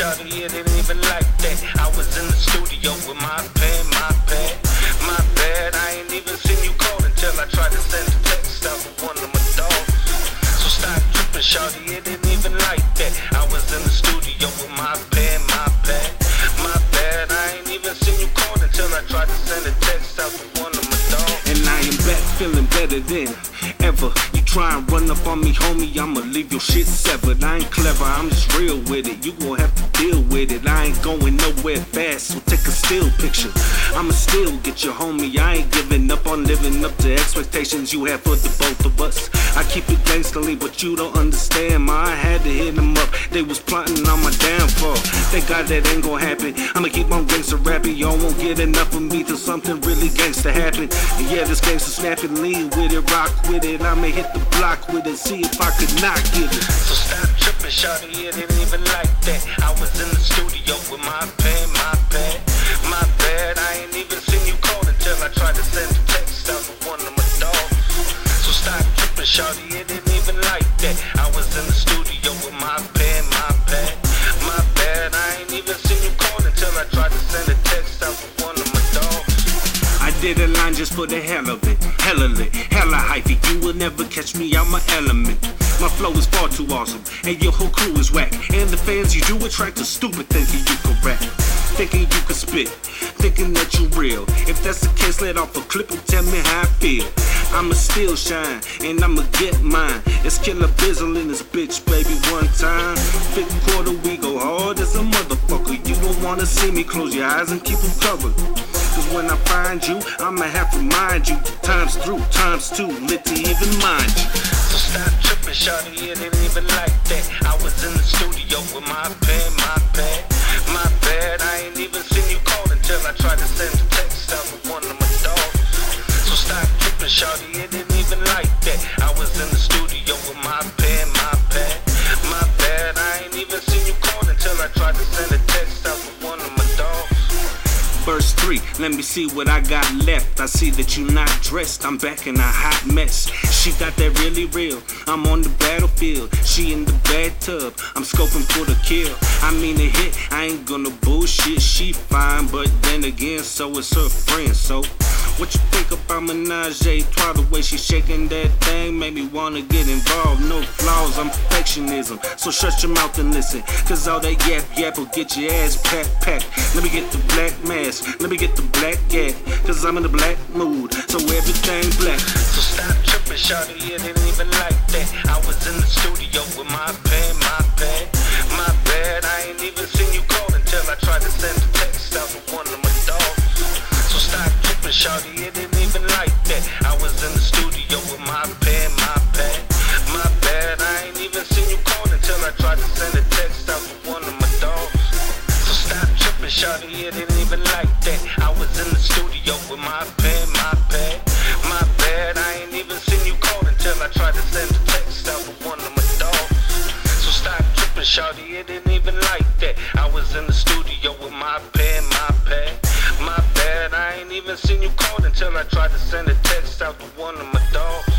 shawty, it ain't even like that. I was in the studio with my pen, my pad, my bad. I ain't even seen you call until I tried to send a text out to one of my dogs. So stop tripping, shawty, it ain't even like that. I was in the studio with my pen, my pad, my bad. I ain't even seen you call until I tried to send a text out to one of my dogs. And I am back feeling better than ever. You try and run up on me, homie, I'ma leave your shit severed. I ain't clever, I'm just real with it. You gon' have to deal with it. I ain't going nowhere fast, so take a still picture. I'ma still get your homie. I ain't giving up on living up to expectations you have for the both of us. I keep it gangsterly, but you don't understand, ma. I had to hit them up. They was plotting on my downfall. Thank God that ain't gon' happen. I'ma keep on gangster rapping. Y'all won't get enough of me till something really gangster happen. And yeah, this gangster snapping, lean with it, rock with it. I'ma hit the block with it, see if I could not get it. So stop tripping, shawty, it ain't even like that. I was in the studio with my pen, my pad, my bad. I ain't even seen you call until I tried to send a text out to one of my dogs. So stop tripping, shawty, it ain't even like that. I was in the studio with my pen, my pad, my bad. I ain't even seen you call until I tried to send a text out to one of my dogs. I did a line just for the hell of it. Hella lit, hella hyphy. You will never catch me out my element. My flow is far too awesome, and your whole crew is whack. And the fans you do attract are stupid thinking you can rap. Thinking you can spit, thinking that you real. If that's the case, let off a clip and tell me how I feel. I'ma still shine, and I'ma get mine. It's killer bizzle in this bitch, baby, one time. Fifth quarter, we go hard as a motherfucker. You don't wanna see me, close your eyes and keep them covered. Cause when I find you, I'ma have to mind you. Times through, times two, lit to even mind you. So stop tripping, shawty, it ain't even like that. I was in the studio with my pen, my pad, my bad. I ain't even seen you call until I tried to send a text out to one of my dogs. So stop tripping, shawty, it ain't even like that. I was in the studio with my 3, let me see what I got left. I see that you're not dressed, I'm back in a hot mess. She got that really real, I'm on the battlefield. She in the bathtub, I'm scoping for the kill. I mean a hit, I ain't gonna bullshit, she fine, but then again, so is her friend. So, what you think about Menage trois? The way she shaking that thing made me wanna get involved. No flaws, I'm perfectionism. So shut your mouth and listen, cause all that yap yap will get your ass packed, packed. Let me get the black mask, let me get the black gat, cause I'm in the black mood, so everything black. So stop tripping, shawty, it ain't even like that. I was in the studio with my pen, my pen, my bad. I ain't even seen you call until I tried to send a text out to one of my dogs. So stop tripping, shawty, it ain't that. I was in the studio with my pen, my pad, my bad. I ain't even seen you call until I tried to send a text out to one of my dogs. So stop tripping, shawty, it ain't even like that. I was in the studio with my pen, my pad, my bad. I ain't even seen you call until I tried to send a text out to one of my dogs. So stop tripping, shawty, it ain't even like that. I was in the studio with my pen, my pad, seen you call until I tried to send a text out to one of my dogs.